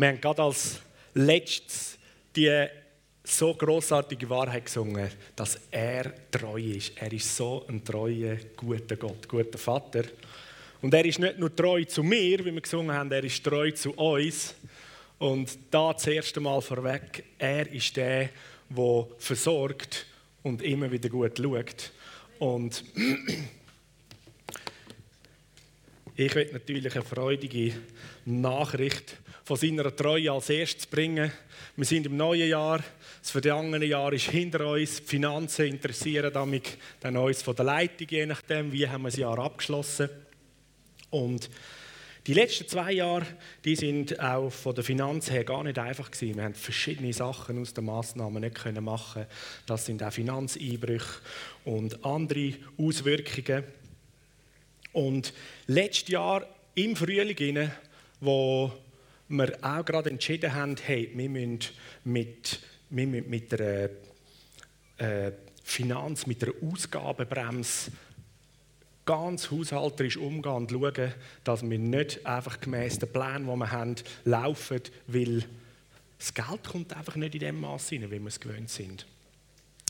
Wir haben gerade als letztes die so großartige Wahrheit gesungen, dass er treu ist. Er ist so ein treuer, guter Gott, guter Vater. Und er ist nicht nur treu zu mir, wie wir gesungen haben, er ist treu zu uns. Und da das erste Mal vorweg, er ist der, der versorgt und immer wieder gut schaut. Und ich will natürlich eine freudige Nachricht von seiner Treue als erstes bringen. Wir sind im neuen Jahr. Das vergangene Jahr ist hinter uns. Die Finanzen interessieren damit dann uns von der Leitung, je nachdem, wie haben wir das Jahr abgeschlossen. Und die letzten zwei Jahre, die sind auch von der Finanz her gar nicht einfach gewesen. Wir haben verschiedene Sachen aus den Massnahmen nicht können machen. Das sind auch Finanzeinbrüche und andere Auswirkungen. Und letztes Jahr im Frühling, wo wir auch gerade entschieden haben, hey, wir müssen mit, wir müssen mit einer äh, Finanz, mit einer Ausgabenbremse ganz haushalterisch umgehen und schauen, dass wir nicht einfach gemäß den Plänen, die wir haben, laufen, weil das Geld kommt einfach nicht in dem Maß rein, wie wir es gewöhnt sind.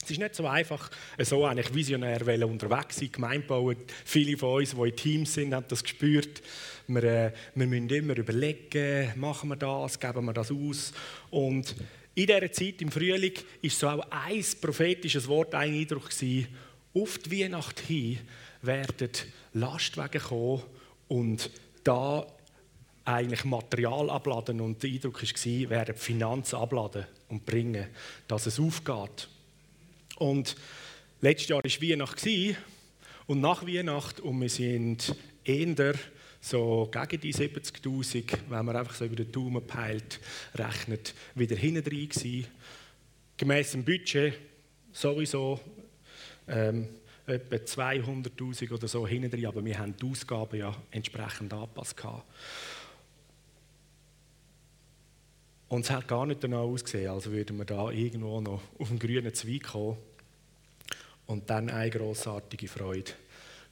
Es ist nicht so einfach, so eigentlich visionär unterwegs sein, Gemeinde bauen. Viele von uns, die in Teams sind, haben das gespürt. Wir, äh, wir müssen immer überlegen, machen wir das, geben wir das aus. Und in dieser Zeit im Frühling war so auch ein prophetisches Wort, ein Eindruck gewesen, auf die Weihnacht hin werden Lastwagen kommen und da eigentlich Material abladen und der Eindruck war, werden Finanzen abladen und bringen, dass es aufgeht. Und letztes Jahr war Weihnacht und nach Weihnacht und wir sind eher so gegen die 70'000, wenn man einfach so über den Daumen peilt, rechnet, wieder hinten drin gewesen. Gemäss dem Budget sowieso ähm, etwa 200'000 oder so hinten drin, aber wir haben die Ausgaben ja entsprechend angepasst. Und es hat gar nicht danach ausgesehen, als würden wir da irgendwo noch auf den grünen Zweig kommen. Und dann eine grossartige Freude,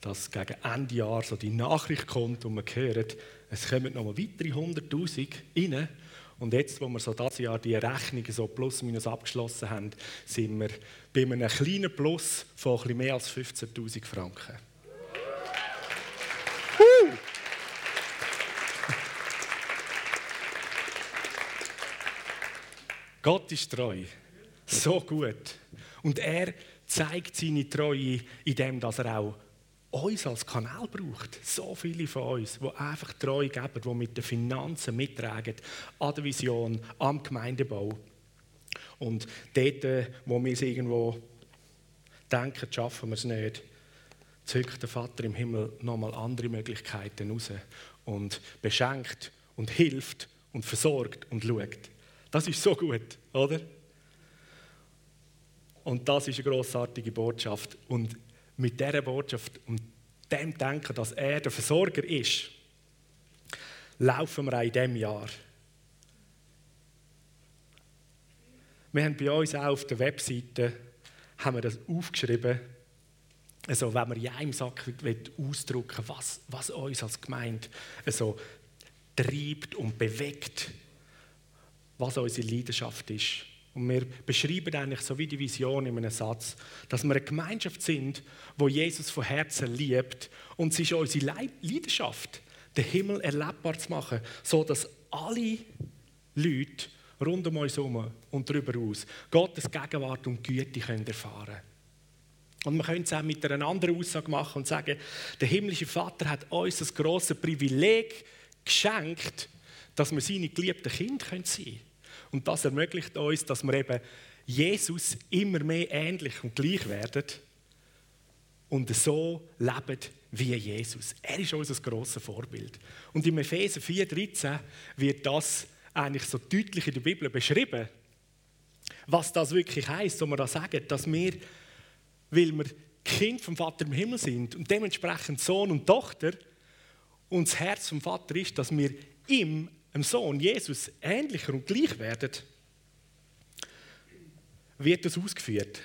dass gegen Ende Jahr so die Nachricht kommt und man hört, es kommen noch mal weitere 100'000 rein. Und jetzt, wo wir so das Jahr die Rechnungen so plus minus abgeschlossen haben, sind wir bei einem kleinen Plus von etwas mehr als 15'000 Franken. Gott ist treu. So gut. Und er zeigt seine Treue, indem dass er auch uns als Kanal braucht. So viele von uns, die einfach treu geben, die mit den Finanzen mittragen, an der Vision, am Gemeindebau. Und dort, wo wir es irgendwo denken, schaffen wir es nicht, zückt der Vater im Himmel nochmal andere Möglichkeiten raus und beschenkt und hilft und versorgt und schaut. Das ist so gut, oder? Und das ist eine grossartige Botschaft. Und mit dieser Botschaft und dem Denken, dass er der Versorger ist, laufen wir auch in diesem Jahr. Wir haben bei uns auch auf der Webseite haben wir das aufgeschrieben, also wenn wir in einem Sack ausdrücken was, was uns als Gemeinde also treibt und bewegt, was unsere Leidenschaft ist. Und wir beschreiben eigentlich so wie die Vision in einem Satz, dass wir eine Gemeinschaft sind, wo Jesus von Herzen liebt. Und es ist unsere Leidenschaft, den Himmel erlebbar zu machen, so dass alle Leute rund um uns herum und darüber aus Gottes Gegenwart und Güte können erfahren und man könnte es auch mit einer anderen Aussage machen und sagen, der himmlische Vater hat uns das große Privileg geschenkt, dass wir seine geliebten Kinder sein können. Und das ermöglicht uns, dass wir eben Jesus immer mehr ähnlich und gleich werden und so leben wie Jesus. Er ist unser grosses Vorbild. Und im Epheser 4,13 wird das eigentlich so deutlich in der Bibel beschrieben, was das wirklich heißt, wenn wir da sagen, dass wir, weil wir Kind vom Vater im Himmel sind und dementsprechend Sohn und Tochter, und das Herz vom Vater ist, dass wir ihm dem Sohn Jesus ähnlicher und gleich werden, wird das ausgeführt.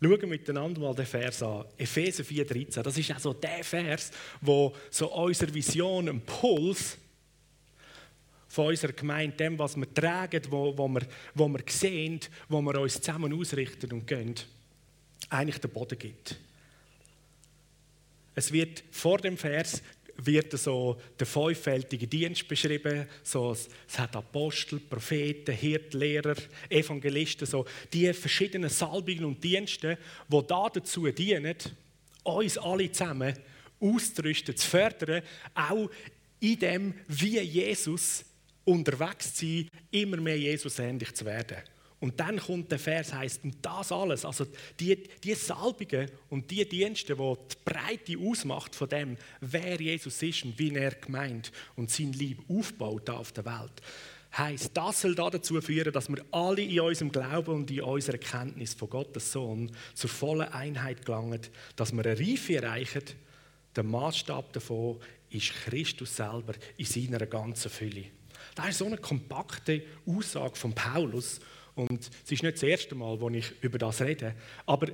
Schauen wir miteinander mal den Vers an. Epheser 4,13. Das ist also der Vers, wo so unsere Vision, ein Puls, von unserer Gemeinde, dem, was wir tragen, wo, wo, wir, wo wir sehen, wo wir uns zusammen ausrichten und gehen, eigentlich den Boden gibt. Es wird vor dem Vers wird so der fünffältige Dienst beschrieben. So, es hat Apostel, Propheten, Hirten, Lehrer, Evangelisten, so die verschiedenen Salbungen und Dienste, die da dazu dienen, uns alle zusammen auszurüsten, zu fördern, auch in dem, wie Jesus unterwegs zu sein, immer mehr Jesus ähnlich zu werden. Und dann kommt der Vers, heißt und das alles, also die, die Salbungen und die Dienste, die die Breite ausmacht von dem, wer Jesus ist und wie er gemeint und sein Lieb aufbaut auf der Welt, heißt, das soll dazu führen, dass wir alle in unserem Glauben und in unserer Kenntnis von Gottes Sohn zur vollen Einheit gelangen, dass wir eine Reife erreichen. Der Maßstab davon ist Christus selber in seiner ganzen Fülle. Das ist so eine kompakte Aussage von Paulus und es ist nicht das erste Mal, wo ich über das rede. Aber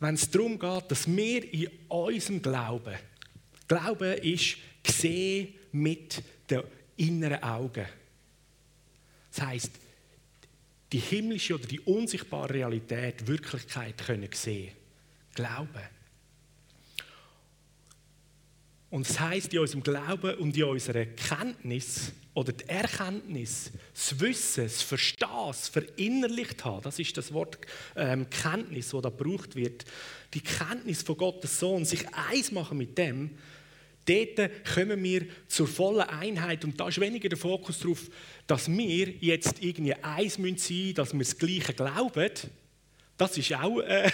wenn es darum geht, dass wir in unserem Glauben, Glauben ist gesehen mit den inneren Augen. Das heißt, die himmlische oder die unsichtbare Realität, Wirklichkeit können sehen. Glauben. Und das heißt, in unserem Glauben und in unserer Kenntnis oder die Erkenntnis, das Wissen, das Verstehen, das verinnerlicht haben, das ist das Wort ähm, Kenntnis, das da gebraucht wird. Die Kenntnis von Gottes Sohn, sich eins machen mit dem, dort kommen wir zur vollen Einheit. Und da ist weniger der Fokus darauf, dass wir jetzt irgendwie eins sein müssen, dass wir das Gleiche glauben. Das ist auch äh,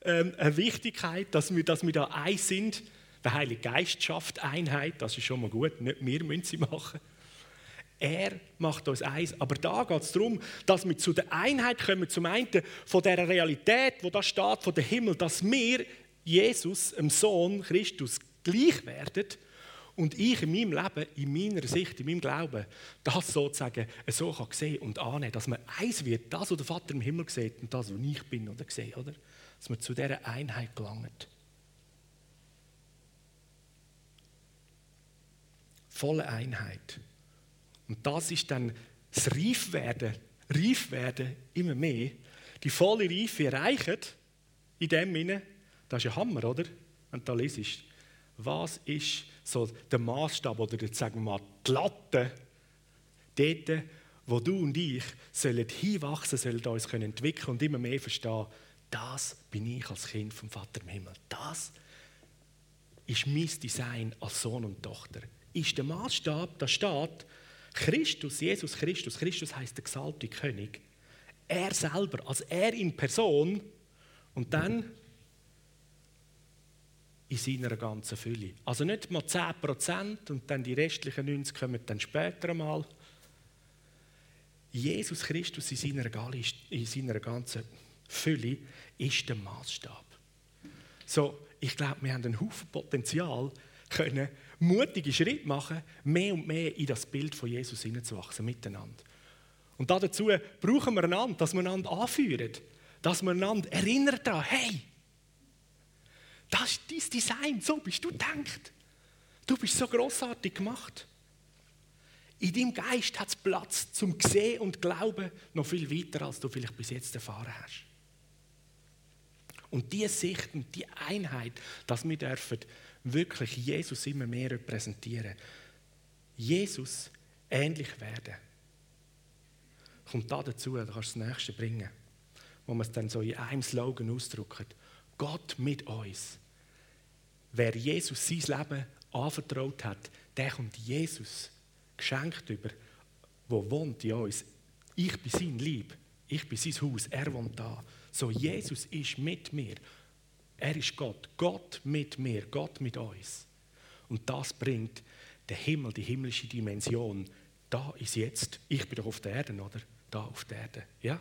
äh, eine Wichtigkeit, dass wir, dass wir da eins sind. Der Heilige Geist schafft Einheit, das ist schon mal gut, nicht wir müssen sie machen. Er macht uns eins. Aber da geht es darum, dass wir zu der Einheit kommen, zum einen von der Realität, wo da steht, von dem Himmel, dass wir Jesus, dem Sohn Christus, gleich werden und ich in meinem Leben, in meiner Sicht, in meinem Glauben, das sozusagen so kann sehen und annehmen, dass man eins wird, das, was der Vater im Himmel sieht und das, was ich bin oder sehe, oder? Dass man zu dieser Einheit gelangt. Volle Einheit. Und das ist dann das Reifwerden, Reifwerden immer mehr. Die volle Reife erreichen, in dem Sinne, das ist ein Hammer, oder? Und da liest was ist so der Maßstab oder sagen wir mal die Latte, dort, wo du und ich sollen hinwachsen, sollen uns können entwickeln und immer mehr verstehen, das bin ich als Kind vom Vater im Himmel. Das ist mein Design als Sohn und Tochter. Ist der Maßstab, da steht, Christus, Jesus Christus, Christus heißt der gesalbte König, er selber, also er in Person und dann in seiner ganzen Fülle. Also nicht mal 10% und dann die restlichen 90 kommen dann später mal. Jesus Christus in seiner, in seiner ganzen Fülle ist der Maßstab. So, ich glaube, wir haben einen Haufen Potenzial, können mutige Schritte machen, mehr und mehr in das Bild von Jesus hineinzuwachsen, miteinander. Und dazu brauchen wir einander, dass wir einander anführen, dass wir einander erinnern daran, hey, das ist dein Design, so bist du denkt. Du bist so großartig gemacht. In deinem Geist hat es Platz zum Sehen und Glauben noch viel weiter, als du vielleicht bis jetzt erfahren hast. Und diese Sicht und die Einheit, dass wir dürfen wirklich Jesus immer mehr repräsentieren. Jesus ähnlich werden. Kommt da dazu, da kannst du das nächste bringen, wo man es dann so in einem Slogan ausdrückt. Gott mit uns. Wer Jesus sein Leben anvertraut hat, der kommt Jesus geschenkt über, wo wohnt in uns. Ich bin sein Lieb, ich bin sein Haus, er wohnt da. So, Jesus ist mit mir. Er ist Gott. Gott mit mir, Gott mit uns. Und das bringt den Himmel, die himmlische Dimension. Da ist jetzt. Ich bin doch auf der Erde, oder? Da auf der Erde. Ja?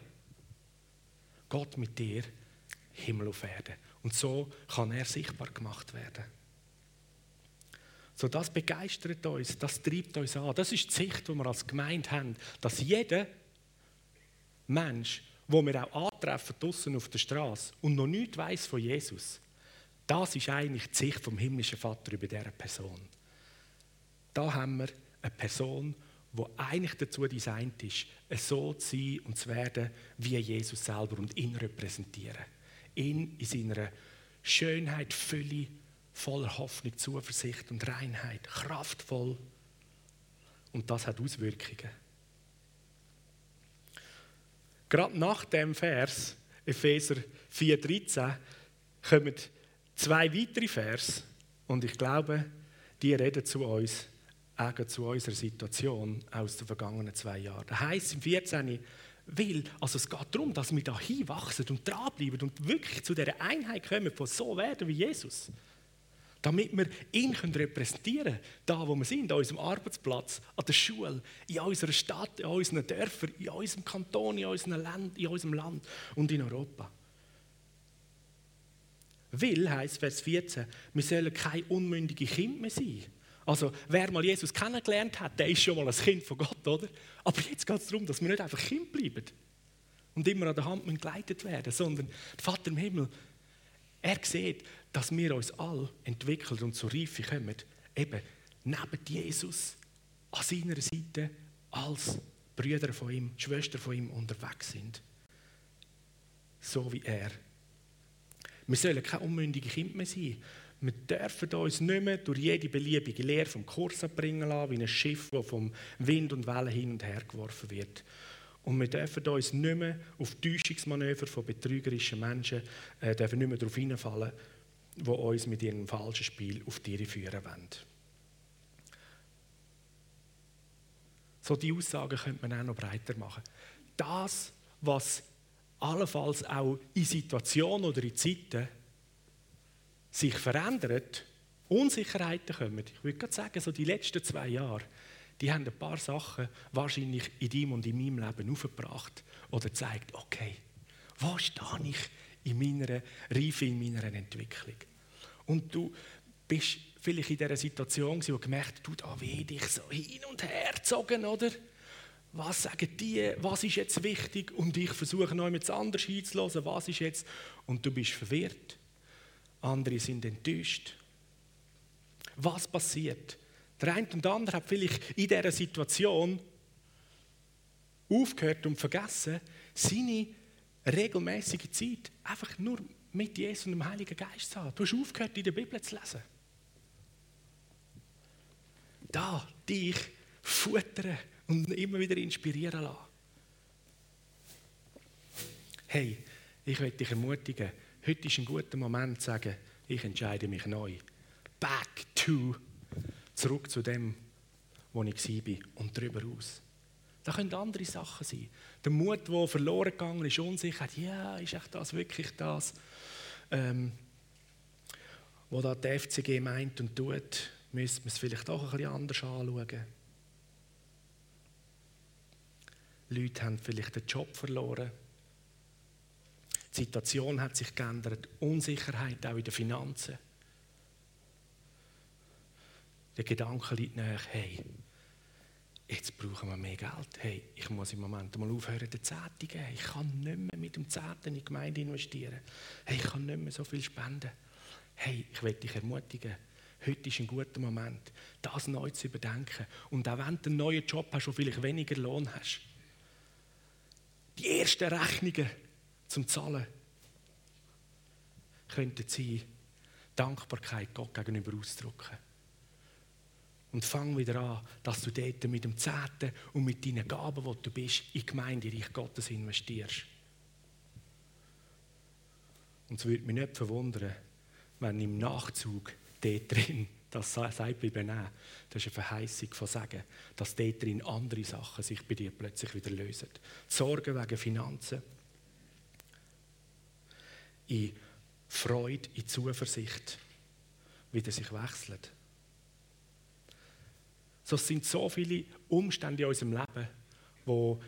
Gott mit dir, Himmel auf Erde. Und so kann er sichtbar gemacht werden. So, das begeistert uns, das treibt uns an. Das ist die Sicht, die wir als Gemeinde haben, dass jeder Mensch wo wir auch antreffen draußen auf der Straße und noch nichts weiß von Jesus, das ist eigentlich die Sicht vom himmlischen Vater über dieser Person. Da haben wir eine Person, wo eigentlich dazu designt ist, so zu sein und zu werden wie Jesus selber und ihn repräsentieren. Ihn in seiner Schönheit, Fülle, voller Hoffnung, Zuversicht und Reinheit, kraftvoll. Und das hat Auswirkungen. Gerade nach dem Vers, Epheser 4,13, kommen zwei weitere Vers und ich glaube, die reden zu uns, auch zu unserer Situation aus den vergangenen zwei Jahren. Das heisst im 14. Weil, also es geht darum, dass wir da hinwachsen und dranbleiben und wirklich zu dieser Einheit kommen, von so werden wie Jesus. Damit wir ihn können repräsentieren können, da wo wir sind, an unserem Arbeitsplatz, an der Schule, in unserer Stadt, in unseren Dörfern, in unserem Kanton, in unserem Land, in unserem Land und in Europa. Will heißt Vers 14, wir sollen keine unmündige Kinder mehr sein. Also, wer mal Jesus kennengelernt hat, der ist schon mal ein Kind von Gott, oder? Aber jetzt geht es darum, dass wir nicht einfach Kind bleiben und immer an der Hand geleitet werden, sondern der Vater im Himmel, er sieht, dass wir uns alle entwickeln und zur Reife kommen, eben neben Jesus an seiner Seite als Brüder von ihm, Schwestern von ihm unterwegs sind. So wie er. Wir sollen kein unmündige Kind mehr sein. Wir dürfen uns nicht mehr durch jede beliebige Lehre vom Kurs abbringen lassen, wie ein Schiff, das vom Wind und Wellen hin und her geworfen wird. Und wir dürfen uns nicht mehr auf Täuschungsmanöver von betrügerischen Menschen äh, dürfen nicht mehr darauf hineinfallen, die uns mit ihrem falschen Spiel auf Tiere führen wollen. So die Aussagen könnte man auch noch breiter machen. Das, was allenfalls auch in Situationen oder in Zeiten sich verändert, Unsicherheiten kommen. Ich würde gerade sagen, so die letzten zwei Jahre, die haben ein paar Sachen wahrscheinlich in deinem und in meinem Leben aufgebracht oder gezeigt, okay, wo stehe ich in meiner Reife, in meiner Entwicklung? Und du bist vielleicht in dieser Situation, wo gemerkt hast, du, da werde ich so hin und her gezogen, oder? Was sagen die? Was ist jetzt wichtig? Und ich versuche noch etwas anderes hinzulassen. Was ist jetzt? Und du bist verwirrt andere sind enttäuscht. Was passiert? Der eine und andere hat vielleicht in dieser Situation aufgehört und vergessen, seine regelmäßige Zeit einfach nur mit Jesus und dem Heiligen Geist zu haben. Du hast aufgehört, in der Bibel zu lesen. Da dich futtern und immer wieder inspirieren lassen. Hey, ich möchte dich ermutigen, Heute ist ein guter Moment zu sagen, ich entscheide mich neu. Back to, zurück zu dem, wo ich war und darüber aus. Da können andere Sachen sein. Der Mut, der verloren gegangen ist, Unsicherheit, ja, ist echt das wirklich das, ähm, was da die FCG meint und tut, müssen wir es vielleicht auch ein bisschen anders anschauen. Leute haben vielleicht den Job verloren die Situation hat sich geändert, Unsicherheit auch in den Finanzen. Der Gedanke liegt nach, hey, jetzt brauchen wir mehr Geld. Hey, ich muss im Moment mal aufhören, den Zehnten zu geben. Ich kann nicht mehr mit dem Zehnten in die Gemeinde investieren. Hey, ich kann nicht mehr so viel spenden. Hey, ich will dich ermutigen, heute ist ein guter Moment, das neu zu überdenken. Und auch wenn du einen neuen Job hast, wo vielleicht weniger Lohn hast, die ersten Rechnungen zum Zahlen, könnte sein, Dankbarkeit Gott gegenüber auszudrücken. Und fang wieder an, dass du dort mit dem Zehnten und mit deinen Gaben, wo du bist, in die Gemeinde Reich Gottes investierst. Und es würde mich nicht verwundern, wenn im Nachzug dort drin, das sagt Bibel auch, das ist eine Verheißung von Sagen, dass dort drin andere Sachen sich bei dir plötzlich wieder lösen. Die Sorgen wegen Finanzen, in Freude, in Zuversicht wieder sich wechselt. So sind so viele Umstände in unserem Leben, wo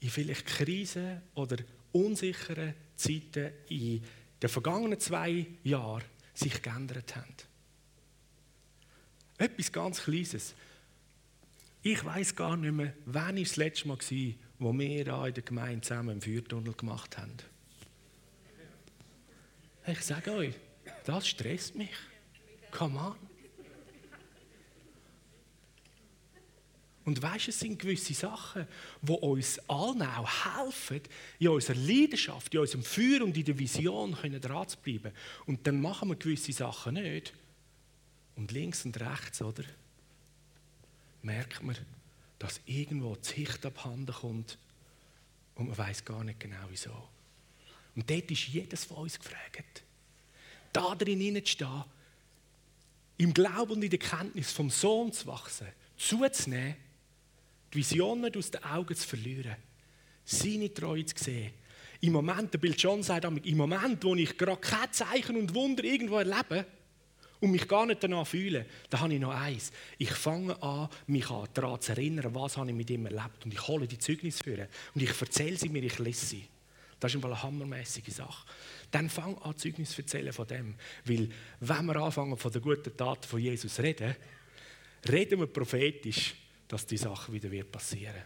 in vielleicht Krisen oder unsicheren Zeiten in den vergangenen zwei Jahren sich geändert haben. Etwas ganz Kleines. Ich weiß gar nicht mehr, wann es das letzte Mal war, wo wir in der Gemeinde zusammen einen Feuertunnel gemacht haben. Ich sage euch, das stresst mich. Come on. Und weißt du, es sind gewisse Sachen, die uns allen auch helfen, in unserer Leidenschaft, in unserem Feuer und in der Vision dran zu bleiben. Und dann machen wir gewisse Sachen nicht. Und links und rechts, oder? Merkt man, dass irgendwo die Sicht abhanden kommt und man weiß gar nicht genau wieso. Und dort ist jedes von uns gefragt, da drin hineinzustehen, im Glauben und in der Kenntnis vom Sohn zu wachsen, zuzunehmen, die Vision nicht aus den Augen zu verlieren, seine Treue zu sehen. Im Moment, der Bill John sagt, im Moment, wo ich gerade kein Zeichen und Wunder irgendwo erlebe und mich gar nicht danach fühle, da habe ich noch eins. Ich fange an, mich daran zu erinnern, was ich mit ihm erlebt. Und ich hole die Zeugnisse für ihn. Und ich erzähle sie mir, ich lese sie. Das ist eine hammermäßige Sache. Dann fang an, Zeugnis zu erzählen von dem. Weil, wenn wir anfangen, von der guten Tat von Jesus zu reden, reden wir prophetisch, dass die Sache wieder wird passieren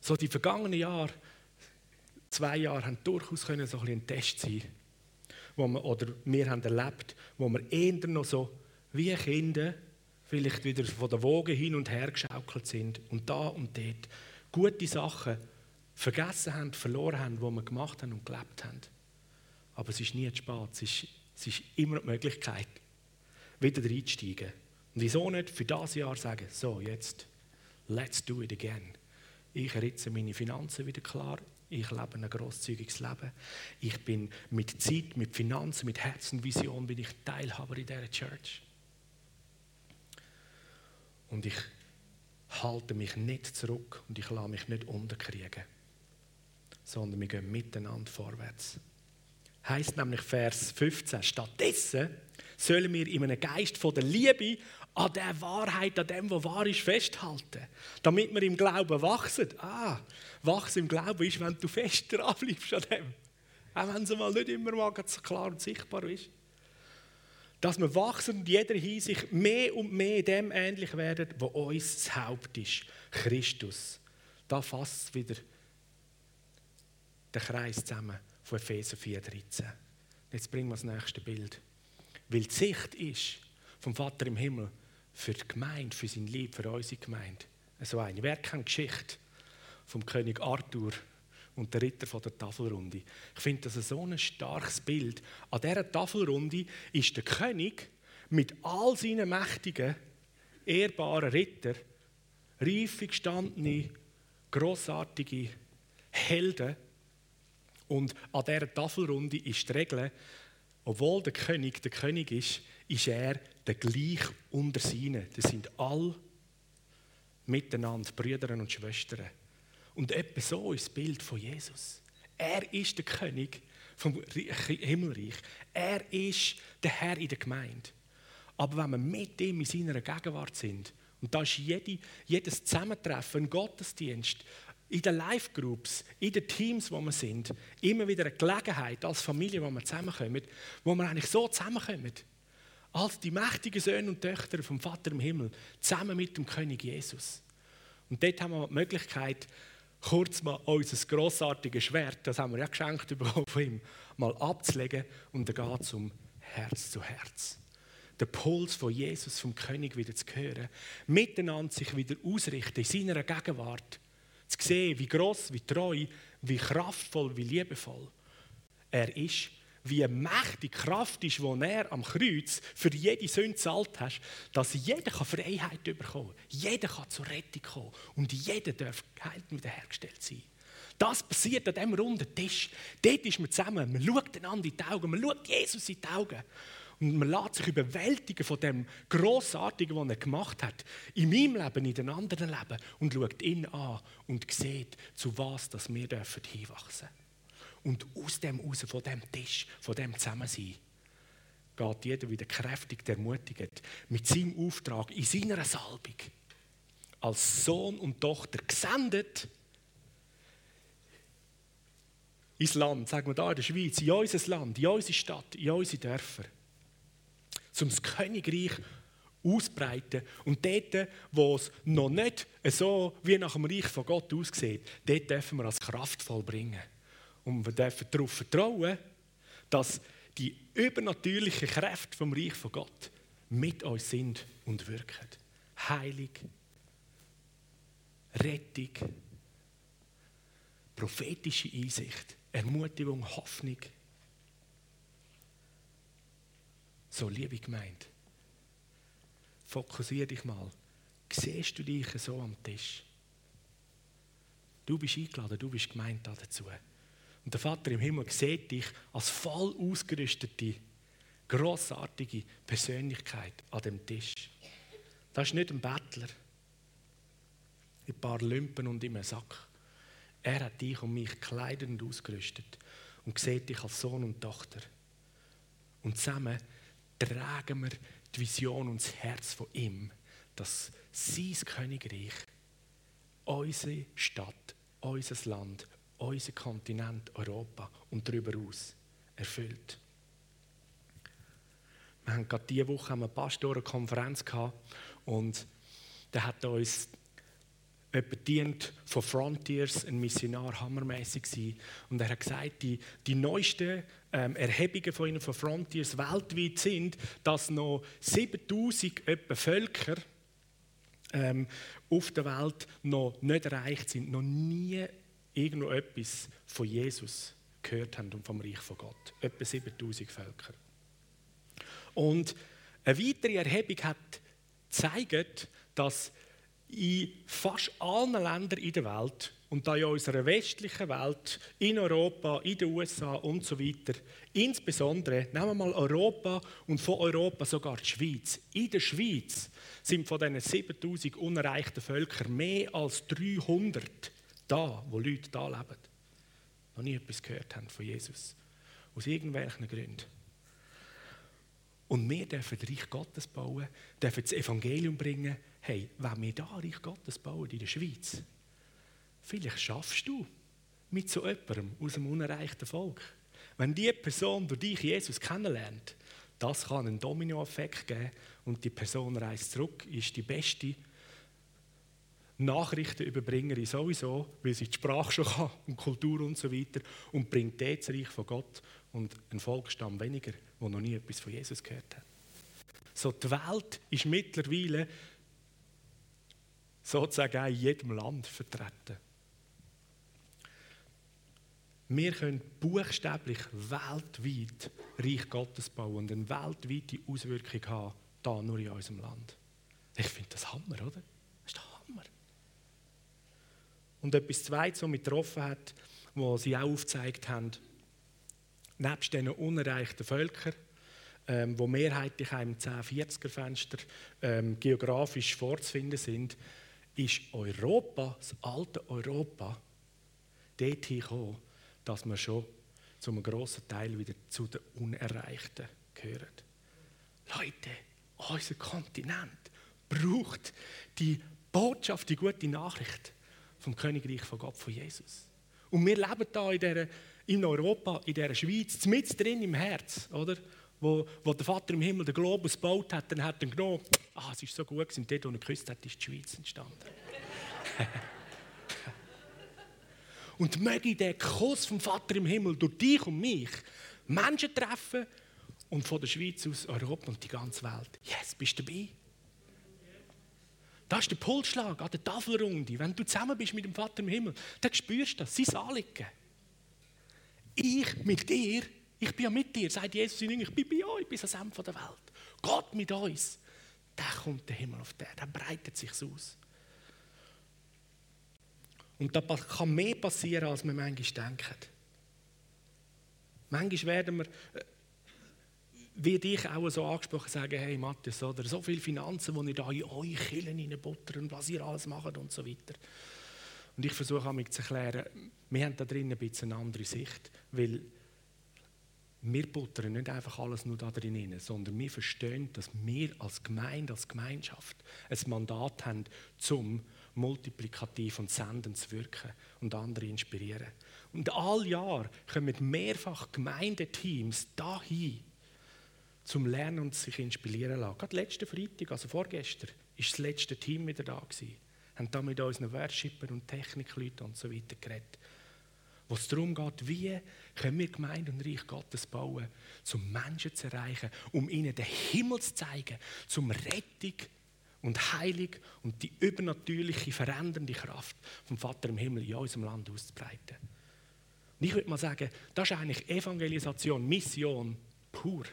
So die vergangenen Jahre, zwei Jahre, haben durchaus können so ein, ein Test sein wo wir, oder wir haben erlebt, wo wir eher noch so wie Kinder vielleicht wieder von der Woge hin und her geschaukelt sind und da und dort gute Sachen vergessen haben, verloren haben, die wir gemacht haben und gelebt haben. Aber es ist nie zu spät. Es ist, es ist immer die Möglichkeit, wieder reinzusteigen. Und wieso nicht für das Jahr sagen, so jetzt, let's do it again. Ich ritze meine Finanzen wieder klar. Ich lebe ein grosszügiges Leben. Ich bin mit Zeit, mit Finanzen, mit Herzen, Vision, bin ich Teilhaber in dieser Church. Und ich halte mich nicht zurück und ich lasse mich nicht unterkriegen, sondern wir gehen miteinander vorwärts. Heißt nämlich Vers 15, stattdessen sollen wir in einem Geist von der Liebe an der Wahrheit, an dem, was wahr ist, festhalten, damit wir im Glauben wachsen. Ah, wachsen im Glauben ist, wenn du fest dran bleibst an dem. Auch wenn es mal nicht immer mal so klar und sichtbar ist. Dass wir wachsen und jeder Hinsicht mehr und mehr dem ähnlich werden, wo uns das Haupt ist, Christus. Da fasst wieder der Kreis zusammen von Epheser 4,13. Jetzt bringen wir das nächste Bild. Weil die Sicht ist vom Vater im Himmel für die Gemeinde, für sein Lieb, für unsere Gemeinde. So eine. Wer kennt Geschichte vom König Arthur und der Ritter von der Tafelrunde? Ich finde das so ein starkes Bild. An dieser Tafelrunde ist der König mit all seinen mächtigen, ehrbaren Ritter, reife, gestandene, grossartige Helden. Und an dieser Tafelrunde ist die Regel, obwohl der König der König ist, ist er der gleich unter seinen. Das sind all miteinander Brüder und Schwestern. Und etwa so ist das Bild von Jesus. Er ist der König vom Himmelreich. Er ist der Herr in der Gemeinde. Aber wenn wir mit ihm in seiner Gegenwart sind, und da ist jede, jedes Zusammentreffen, ein Gottesdienst, in den Live-Groups, in den Teams, wo wir sind, immer wieder eine Gelegenheit als Familie, wo wir zusammenkommen, wo wir eigentlich so zusammenkommen, als die mächtigen Söhne und Töchter vom Vater im Himmel, zusammen mit dem König Jesus. Und dort haben wir die Möglichkeit, kurz mal unser grossartiges Schwert, das haben wir ja geschenkt bekommen von ihm, mal abzulegen und dann geht es um Herz zu Herz. Den Puls von Jesus, vom König wieder zu hören, miteinander sich wieder ausrichten in seiner Gegenwart zu sehen, wie groß, wie treu, wie kraftvoll, wie liebevoll er ist, wie mächtig Kraft ist, die er am Kreuz für jede Sünde zahlt hat, dass jeder Freiheit bekommen kann, jeder kann zur Rettung kommen und jeder darf geheilt wiederhergestellt sein. Das passiert an diesem runden Tisch. Dort ist man zusammen, man schaut einander in die Augen, man schaut Jesus in die Augen. Und man lässt sich überwältigen von dem Grossartigen, was er gemacht hat. In meinem Leben, in den anderen Leben. Und schaut ihn an und sieht, zu was dass wir dürfen hinwachsen Und aus dem raus, von dem Tisch, von dem Zusammensein, geht jeder wieder kräftig ermutigt, mit seinem Auftrag, in seiner Salbung, als Sohn und Tochter gesendet, ins Land, sagen wir da in der Schweiz, in unser Land, in unsere Stadt, in unsere Dörfer um das Königreich ausbreiten. Und dort, wo es noch nicht so wie nach dem Reich von Gott aussieht, dort dürfen wir als kraftvoll bringen. Und wir dürfen darauf vertrauen, dass die übernatürlichen Kräfte vom Reich von Gott mit uns sind und wirken. Heilig, Rettung, prophetische Einsicht, Ermutigung, Hoffnung. So, liebe Gemeinde, fokussiere dich mal. Siehst du dich so am Tisch? Du bist eingeladen, du bist gemeint dazu. Und der Vater im Himmel sieht dich als voll ausgerüstete, grossartige Persönlichkeit an dem Tisch. Das ist nicht ein Bettler, ein paar Lümpen und im Sack. Er hat dich und mich gekleidet und ausgerüstet und sieht dich als Sohn und Tochter. Und zusammen tragen wir die Vision und das Herz von ihm, dass sein Königreich unsere Stadt, unser Land, unser Kontinent Europa und darüber aus erfüllt. Wir haben gerade diese Woche eine Pastorenkonferenz und da hat uns jemand dient von Frontiers, ein Missionar, hammermäßig war. Und er hat gesagt, die, die neuesten ähm, Erhebungen von ihnen von Frontiers weltweit sind, dass noch 7000 etwa Völker ähm, auf der Welt noch nicht erreicht sind, noch nie irgendwo etwas von Jesus gehört haben und vom Reich von Gott. Etwa 7000 Völker. Und eine weitere Erhebung hat gezeigt, dass in fast allen Ländern in der Welt und da in unserer westlichen Welt, in Europa, in den USA und so weiter, insbesondere, nehmen wir mal Europa und von Europa sogar die Schweiz. In der Schweiz sind von diesen 7000 unerreichten Völkern mehr als 300 da, wo Leute da leben, noch nie etwas gehört haben von Jesus. Aus irgendwelchen Gründen. Und wir dürfen das Reich Gottes bauen, dürfen das Evangelium bringen. Hey, wenn wir da Reich Gottes bauen in der Schweiz, vielleicht schaffst du mit so jemandem aus einem unerreichten Volk. Wenn die Person durch dich Jesus kennenlernt, das kann einen Dominoeffekt geben und die Person reist zurück, ist die beste Nachrichtenüberbringerin sowieso, weil sie die Sprache schon kann und Kultur und so weiter und bringt das Reich von Gott und einen Volksstamm weniger, der noch nie etwas von Jesus gehört hat. So, die Welt ist mittlerweile sozusagen in jedem Land vertreten. Wir können buchstäblich weltweit Reich Gottes bauen und eine weltweite Auswirkung haben, da nur in unserem Land. Ich finde das Hammer, oder? Das ist der Hammer. Und etwas Zweites, was mich getroffen hat, was sie auch aufgezeigt haben, nebst diesen unerreichten Völkern, ähm, wo mehrheitlich im 1040er-Fenster ähm, geografisch vorzufinden sind, ist Europa, das alte Europa, dorthin gekommen, dass wir schon zu einem grossen Teil wieder zu den Unerreichten gehören. Leute, unser Kontinent braucht die Botschaft, die gute Nachricht vom Königreich von Gott, von Jesus. Und wir leben da in, dieser, in Europa, in dieser Schweiz, mit drin im Herz, oder? Wo, wo der Vater im Himmel den Globus gebaut hat, dann hat er genommen, ah, es ist so gut, und dort, wo er geküsst hat, ist die Schweiz entstanden. und möge der Kuss vom Vater im Himmel durch dich und mich Menschen treffen und von der Schweiz aus Europa und die ganze Welt. Yes, bist du dabei? Das ist der Pulsschlag an der Tafelrunde. Wenn du zusammen bist mit dem Vater im Himmel, dann spürst du das, sein Anliegen. Ich mit dir, ich bin ja mit dir, sagt Jesus in ich bin bei euch bis ans Ende der Welt. Gott mit uns. Da kommt der Himmel auf der, da breitet sich aus. Und da kann mehr passieren, als wir manchmal denken. Manchmal werden wir, äh, wie dich auch so angesprochen, sagen, hey Matthias, oder so viele Finanzen, die ihr da in Kirchen reinbuttern und was ihr alles macht und so weiter. Und ich versuche mich zu erklären, wir haben da drin ein bisschen eine andere Sicht, weil wir buttern nicht einfach alles nur da drin sondern wir verstehen, dass wir als Gemeinde, als Gemeinschaft ein Mandat haben, zum multiplikativ und sendend zu wirken und andere inspirieren. Und all Jahr kommen mehrfach Gemeindeteams dahin, zum Lernen und sich inspirieren lassen. Gerade letzten Freitag, also vorgestern, ist das letzte Team wieder da gewesen. Haben da mit unseren Worshippern und Technikleuten und so weiter geredet. wo es darum geht, wie können wir Gemeinde und Reich Gottes bauen, um Menschen zu erreichen, um ihnen den Himmel zu zeigen, zum Rettung und Heilung und die übernatürliche, verändernde Kraft vom Vater im Himmel in unserem Land auszubreiten. Und ich würde mal sagen, das ist eigentlich Evangelisation, Mission pur.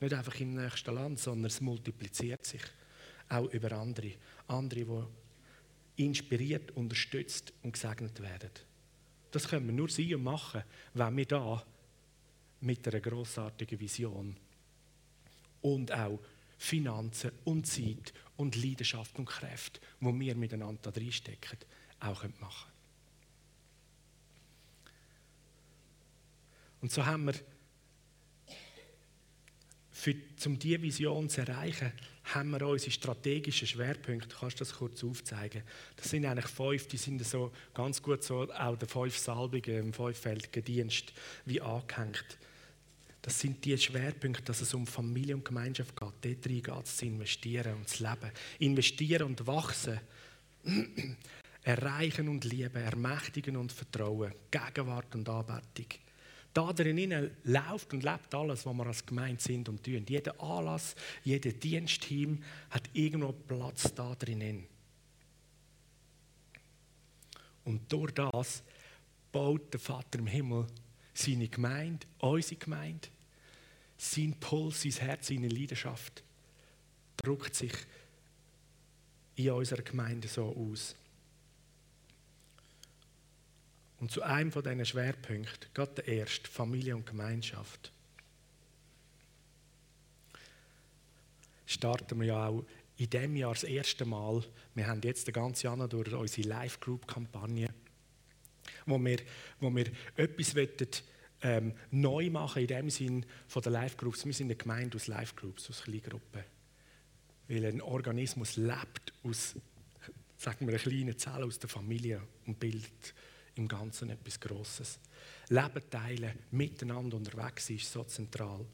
Nicht einfach im nächsten Land, sondern es multipliziert sich auch über andere. Andere, die inspiriert, unterstützt und gesegnet werden. Das können wir nur sein und machen, wenn wir da mit einer grossartigen Vision und auch Finanzen und Zeit und Leidenschaft und Kräfte, wo wir miteinander da reinstecken, auch machen können. Und so haben wir, für, um diese Vision zu erreichen, haben wir unsere strategischen Schwerpunkte. Kannst du das kurz aufzeigen? Das sind eigentlich fünf, die sind so ganz gut so auch der fünf Salbungen im fünffältigen Dienst wie angehängt. Das sind die Schwerpunkte, dass es um Familie und Gemeinschaft geht. Dort rein geht es zu investieren und zu leben. Investieren und wachsen. Erreichen und lieben. Ermächtigen und vertrauen. Gegenwart und Anbetung. Da drinnen läuft und lebt alles, was wir als Gemeinde sind und tun. Jeder Anlass, jeder Dienstteam hat irgendwo Platz da drinnen. Und durch das baut der Vater im Himmel seine Gemeinde, unsere Gemeinde, sein Puls, sein Herz, seine Leidenschaft drückt sich in unserer Gemeinde so aus. Und zu einem von diesen Schwerpunkten, gerade der erste, Familie und Gemeinschaft, starten wir ja auch in diesem Jahr das erste Mal. Wir haben jetzt den ganzen Jahr durch unsere Live-Group-Kampagne, wo wir, wo wir etwas wollen, ähm, neu machen in dem Sinn von den Live-Groups. Wir sind eine Gemeinde aus Live-Groups, aus Kleingruppen. Weil ein Organismus lebt aus, sagen wir, kleinen Zelle aus der Familie und bildet im Ganzen etwas Grosses. Leben teilen, miteinander unterwegs ist so zentral.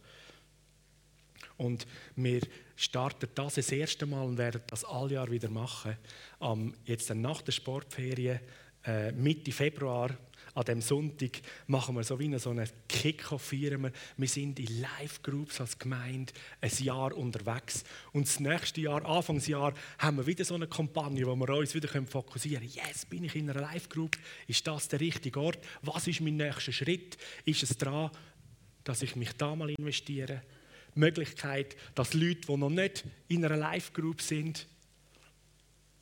Und wir starten das das erste Mal und werden das alle Jahr wieder machen. Um, jetzt nach der Sportferien, äh, Mitte Februar, an dem Sonntag machen wir so wie so einen Kick-Off, feiern wir. Sind in Live-Groups als Gemeinde ein Jahr unterwegs. Und das nächste Jahr, Anfangsjahr, haben wir wieder so eine Kampagne, wo wir uns wieder fokussieren können. Yes, bin ich in einer Live-Group? Ist das der richtige Ort? Was ist mein nächster Schritt? Ist es dran, dass ich mich da mal investiere? Die Möglichkeit, dass Leute, die noch nicht in einer Live-Group sind,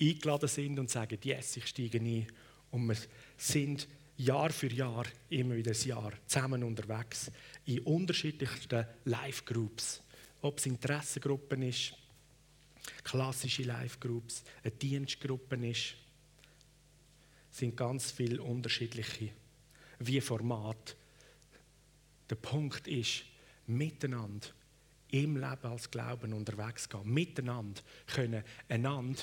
eingeladen sind und sagen, yes, ich steige ein. Und wir sind Jahr für Jahr, immer wieder ein Jahr, zusammen unterwegs in unterschiedlichsten Live-Groups. Ob es Interessengruppen ist, klassische Live-Groups, eine Dienstgruppe ist, sind ganz viele unterschiedliche wie Format. Der Punkt ist, miteinander im Leben als Glauben unterwegs gehen, miteinander können einander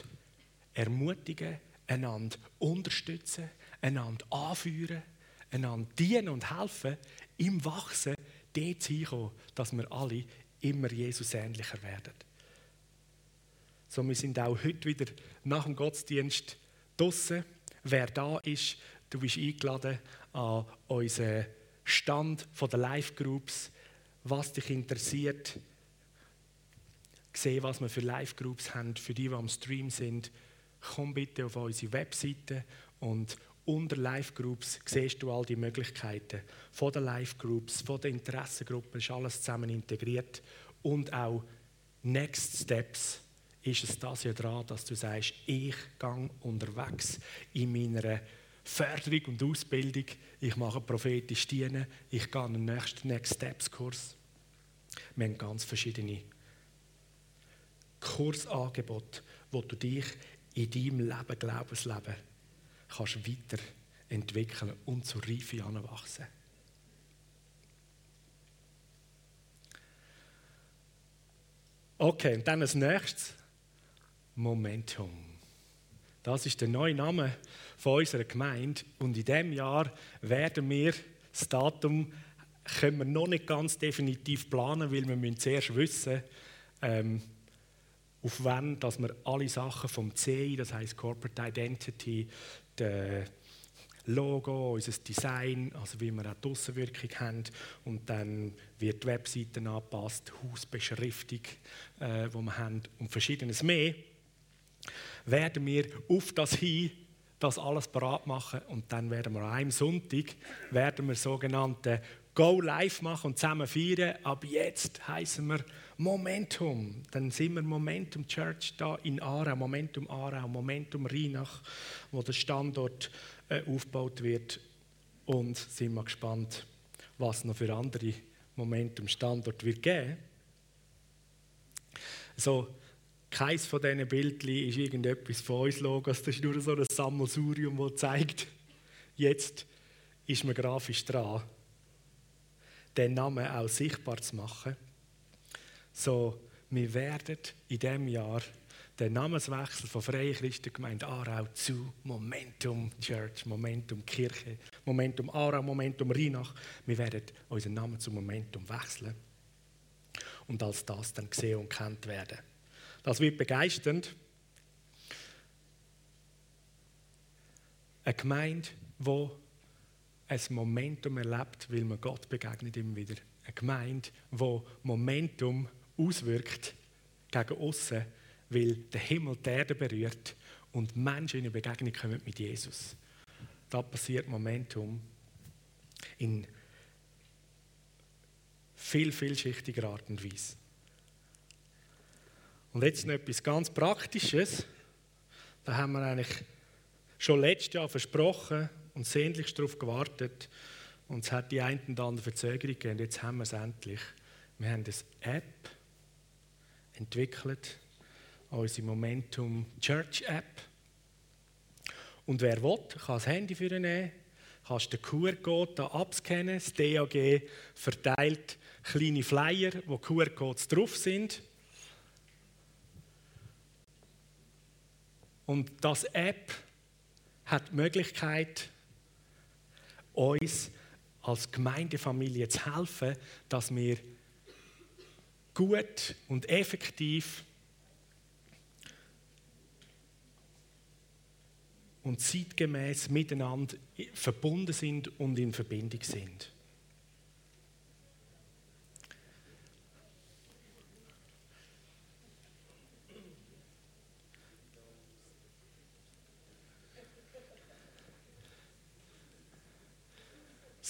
ermutigen, einander unterstützen, einander anführen, einander dienen und helfen, im Wachsen dort hinkommen, dass wir alle immer Jesus ähnlicher werden. So, wir sind auch heute wieder nach dem Gottesdienst draußen. Wer da ist, du bist eingeladen an unseren Stand der Live-Groups, was dich interessiert. Sehen, was wir für Live-Groups haben, für die, die am Stream sind. Komm bitte auf unsere Webseite und unter Live-Groups siehst du all die Möglichkeiten von den Live-Groups, von den Interessengruppen, ist alles zusammen integriert. Und auch Next Steps ist es das ja dran, dass du sagst, ich gehe unterwegs in meiner Förderung und Ausbildung, ich mache prophetisch dienen, ich gehe den nächsten Next Steps Kurs. Wir haben ganz verschiedene Kursangebote, wo du dich in deinem Leben, Glaubensleben, kannst weiterentwickeln und zur Reife anwachsen. Okay, und dann als nächstes Momentum. Das ist der neue Name von unserer Gemeinde. Und in diesem Jahr werden wir das Datum können wir noch nicht ganz definitiv planen, weil wir müssen zuerst wissen, ähm, auf wann dass wir alle Sachen vom CI, das heißt Corporate Identity, der Logo, unser Design, also wie wir auch die Aussenwirkung haben. Und dann wird die Webseite angepasst, Hausbeschriftung, äh, wo wir haben und verschiedenes mehr. Werden wir auf das hin das alles parat machen und dann werden wir an einem Sonntag werden wir sogenannte Go Live machen und zusammen feiern. Ab jetzt heißen wir Momentum. Dann sind wir Momentum Church da in Aarau, Momentum Aarau, Momentum Rheinach, wo der Standort äh, aufgebaut wird. Und sind wir gespannt, was noch für andere Momentum Standort wird geben. So, keins von diesen Bildchen ist irgendetwas von uns Logos. Das ist nur so ein Sammelsurium, das zeigt, jetzt ist man grafisch dran den Namen auch sichtbar zu machen. So, wir werden in diesem Jahr den Namenswechsel von Freie Christengemeinde Aarau zu Momentum Church, Momentum Kirche, Momentum Aarau, Momentum Rheinach. Wir werden unseren Namen zu Momentum wechseln und als das dann gesehen und kennt werden. Das wird begeisternd. Eine Gemeinde, die ein Momentum erlebt, weil man Gott begegnet immer wieder. Eine Gemeinde, die Momentum auswirkt gegen außen, weil der Himmel die Erde berührt und Menschen in eine Begegnung kommen mit Jesus. Da passiert Momentum in viel, vielschichtiger Art und Weise. Und jetzt noch etwas ganz Praktisches. Da haben wir eigentlich schon letztes Jahr versprochen, und sehnlichst darauf gewartet. Und es hat die eine und andere Verzögerung gegeben. Und jetzt haben wir es endlich. Wir haben eine App entwickelt, unsere Momentum Church App. Und wer will, kann das Handy für nehmen, kannst den QR-Code abscannen. Das DAG verteilt kleine Flyer, wo QR-Codes drauf sind. Und das App hat die Möglichkeit, uns als Gemeindefamilie zu helfen, dass wir gut und effektiv und zeitgemäß miteinander verbunden sind und in Verbindung sind.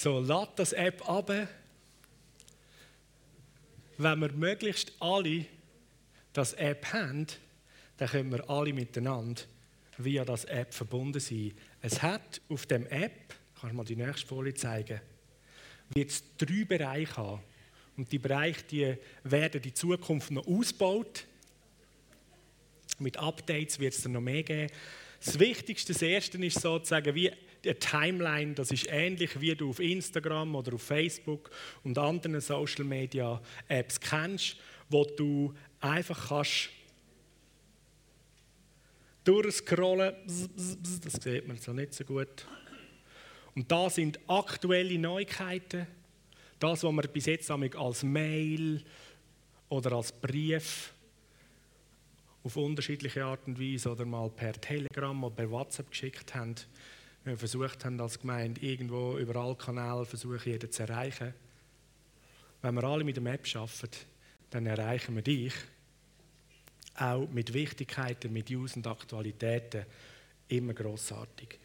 So, lad das App ab. Wenn wir möglichst alle das App haben, dann können wir alle miteinander via das App verbunden sein. Es hat auf dem App, kann ich mal die nächste Folie zeigen, wird es drei Bereiche haben. Und die Bereiche die werden in Zukunft noch ausgebaut. Mit Updates wird es dann noch mehr geben. Das Wichtigste, das Erste ist sozusagen wie eine Timeline, das ist ähnlich wie du auf Instagram oder auf Facebook und anderen Social Media Apps kennst, wo du einfach kannst durchscrollen. Das sieht man so nicht so gut. Und da sind aktuelle Neuigkeiten. Das, was wir bis jetzt als Mail oder als Brief auf unterschiedliche Art und Weise oder mal per Telegram oder per WhatsApp geschickt haben, wir versucht haben als Gemeinde irgendwo über alle Kanäle versuchen, jeden zu erreichen. Wenn wir alle mit der App arbeiten, dann erreichen wir dich auch mit Wichtigkeiten, mit News und Aktualitäten immer großartig.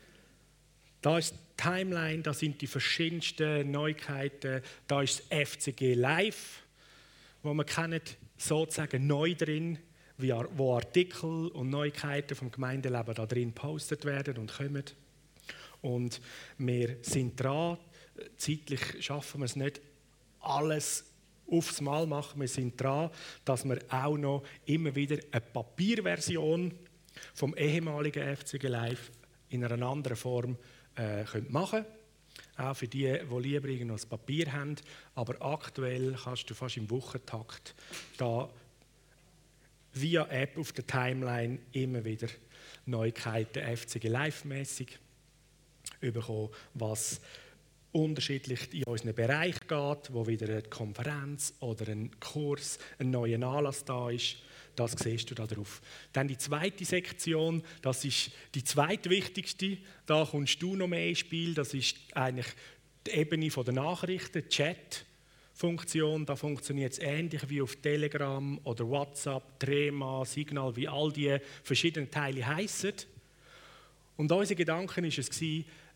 Da ist die Timeline, da sind die verschiedensten Neuigkeiten, da ist das FCG Live, wo man kennt, sozusagen neu drin, wo Artikel und Neuigkeiten vom Gemeindeleben da drin gepostet werden und kommen. Und wir sind dran, zeitlich schaffen wir es nicht, alles aufs Mal machen. Wir sind dran, dass wir auch noch immer wieder eine Papierversion vom ehemaligen FCG Live in einer anderen Form äh, machen können. Auch für die, die lieber noch das Papier haben. Aber aktuell kannst du fast im Wochentakt da via App auf der Timeline immer wieder Neuigkeiten FCG Live-mäßig bekommen, was unterschiedlich in unseren Bereich geht, wo wieder eine Konferenz oder ein Kurs, ein neuer Anlass da ist. Das siehst du da drauf. Dann die zweite Sektion, das ist die zweitwichtigste. Da kommst du noch mehr ins Spiel. Das ist eigentlich die Ebene der Nachrichten, Chat. Funktion, da funktioniert es ähnlich wie auf Telegram oder WhatsApp, Trema, Signal, wie all die verschiedenen Teile heißen. Und unser Gedanke war es,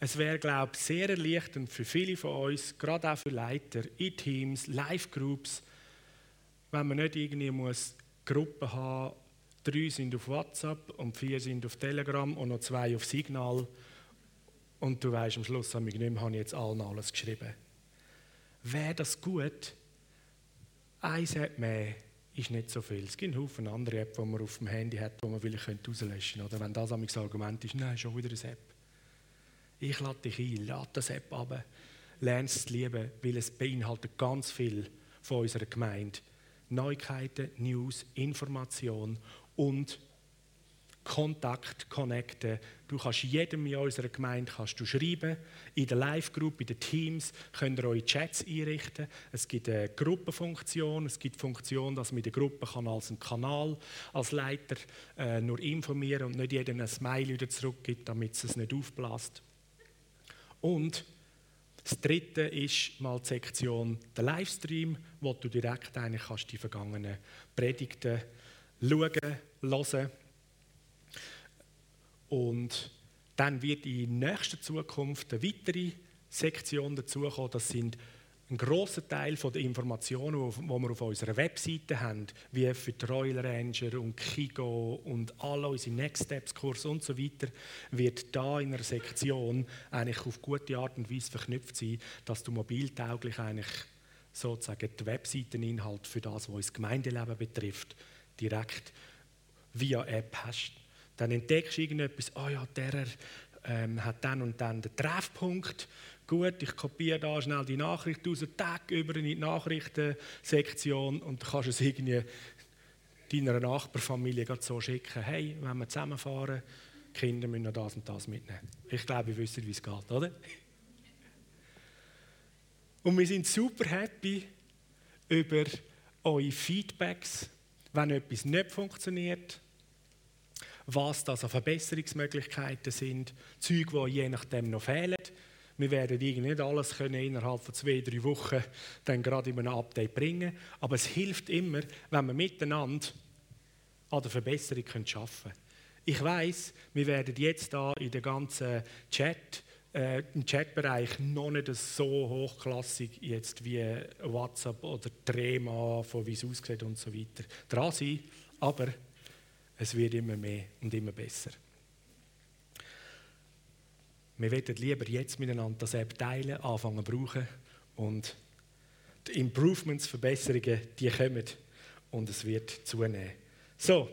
es wäre, glaube ich, sehr erleichternd für viele von uns, gerade auch für Leiter in Teams, Live-Groups, wenn man nicht irgendwie muss Gruppen haben drei sind auf WhatsApp und vier sind auf Telegram und noch zwei auf Signal. Und du weißt am Schluss, habe ich nicht mehr, habe ich jetzt allen alles geschrieben. Wäre das gut? Eine App mehr ist nicht so viel. Es gibt einen Haufen andere Apps, die man auf dem Handy hat, die man vielleicht rauslöschen könnte. Oder wenn das das Argument ist, nein, schon wieder eine App. Ich lade dich ein, lade das App ab, lerne es lieben, weil es beinhaltet ganz viel von unserer Gemeinde. Neuigkeiten, News, Information und Kontakt connecten. Du kannst jedem in unserer Gemeinde kannst du schreiben. In der Live-Group, in den Teams könnt ihr eure Chats einrichten. Es gibt eine Gruppenfunktion. Es gibt die Funktion, dass man in der Gruppe kann als ein Kanal als Leiter äh, nur informieren und nicht jedem ein Smiley wieder zurückgibt, damit es nicht aufblasst. Und das dritte ist mal die Sektion der Livestream, wo du direkt eigentlich kannst die vergangenen Predigten schauen, hören. Und dann wird in nächster Zukunft eine weitere Sektion dazukommen. Das sind ein großer Teil der Informationen, die wir auf unserer Webseite haben, wie für die Royal Ranger und Kigo und alle unsere Next Steps Kurs und so weiter, wird da in einer Sektion eigentlich auf gute Art und Weise verknüpft sein, dass du mobiltauglich eigentlich sozusagen die Webseiteninhalt für das, was das Gemeindeleben betrifft, direkt via App hast. Dann entdeckst du irgendetwas, oh ja, der ähm, hat dann und dann den Treffpunkt Gut, ich kopiere da schnell die Nachricht aus, Tag über in die Nachrichtensektion und du kannst es irgendwie deiner Nachbarfamilie so schicken. Hey, wenn wir zusammenfahren, die Kinder müssen noch das und das mitnehmen. Ich glaube, ihr wisst, wie es geht, oder? Und wir sind super happy über eure Feedbacks, wenn etwas nicht funktioniert, was das an Verbesserungsmöglichkeiten sind, Züge, die je nachdem noch fehlen. Wir werden irgendwie nicht alles können innerhalb von zwei, drei Wochen dann gerade in einem Update bringen. Aber es hilft immer, wenn wir miteinander an der Verbesserung arbeiten können. Ich weiß, wir werden jetzt da in der ganzen Chat, äh, im Chatbereich noch nicht so hochklassig jetzt wie WhatsApp oder Trema, von wie es aussieht und so weiter dran sein. Aber es wird immer mehr und immer besser. Wir werden lieber jetzt miteinander das App teilen, anfangen zu brauchen und die Improvements, Verbesserungen, die kommen und es wird zunehmen. So,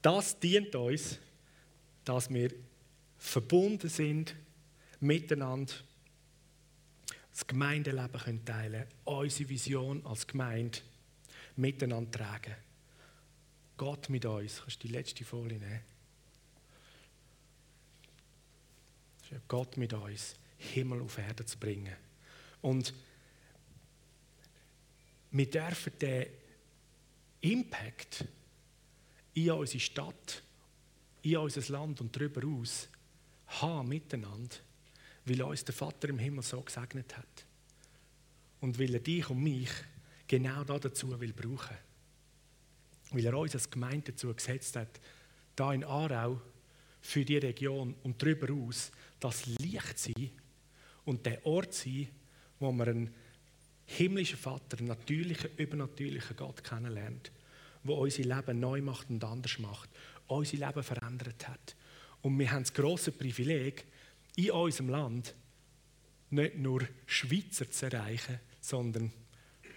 das dient uns, dass wir verbunden sind miteinander, das Gemeindeleben können teilen unsere Vision als Gemeinde miteinander tragen. Gott mit uns. Kannst du die letzte Folie nehmen? Gott mit uns, Himmel auf Erde zu bringen. Und wir dürfen den Impact in unsere Stadt, in unser Land und darüber aus haben miteinander, weil uns der Vater im Himmel so gesegnet hat. Und weil er dich und mich genau dazu will brauchen. Weil er uns als Gemeinde dazu gesetzt hat, da in Aarau für die Region und darüber aus das Licht sein und der Ort sein, wo man einen himmlischen Vater, einen natürlichen, übernatürlichen Gott kennenlernt, wo unser Leben neu macht und anders macht, unser Leben verändert hat. Und wir haben das große Privileg, in unserem Land nicht nur Schweizer zu erreichen, sondern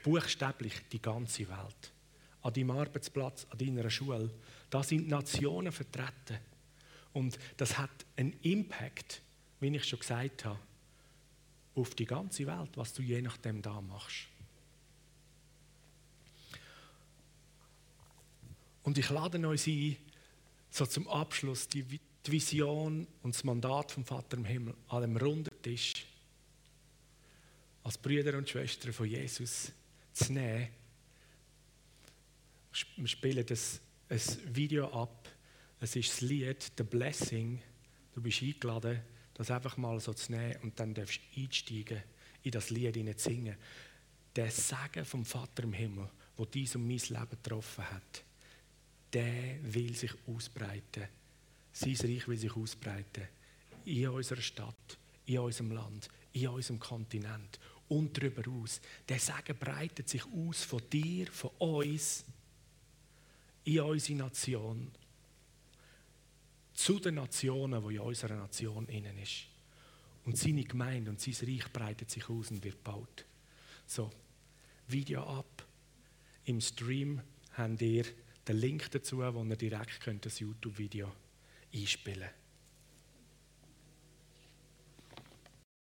buchstäblich die ganze Welt. An deinem Arbeitsplatz, an deiner Schule, da sind Nationen vertreten. Und das hat einen Impact wie ich schon gesagt habe, auf die ganze Welt, was du je nachdem da machst. Und ich lade euch ein, so zum Abschluss die, Vision und das Mandat vom Vater im Himmel an dem runden Tisch als Brüder und Schwestern von Jesus zu nehmen. Wir spielen das, ein Video ab. Es ist das Lied The Blessing. Du bist eingeladen, das einfach mal so zu nehmen und dann darfst du einsteigen in das Lied zu singen. Der Segen vom Vater im Himmel, wo dies und mein Leben getroffen hat, der will sich ausbreiten. Sein Reich will sich ausbreiten. In unserer Stadt, in unserem Land, in unserem Kontinent und darüber aus. Der Segen breitet sich aus von dir, von uns, in unsere Nation, zu den Nationen, die in unserer Nation innen ist. Und seine Gemeinde und sein Reich breitet sich aus und wird gebaut. So, Video ab. Im Stream habt ihr den Link dazu, wo ihr direkt könnt das YouTube-Video einspielen könnt.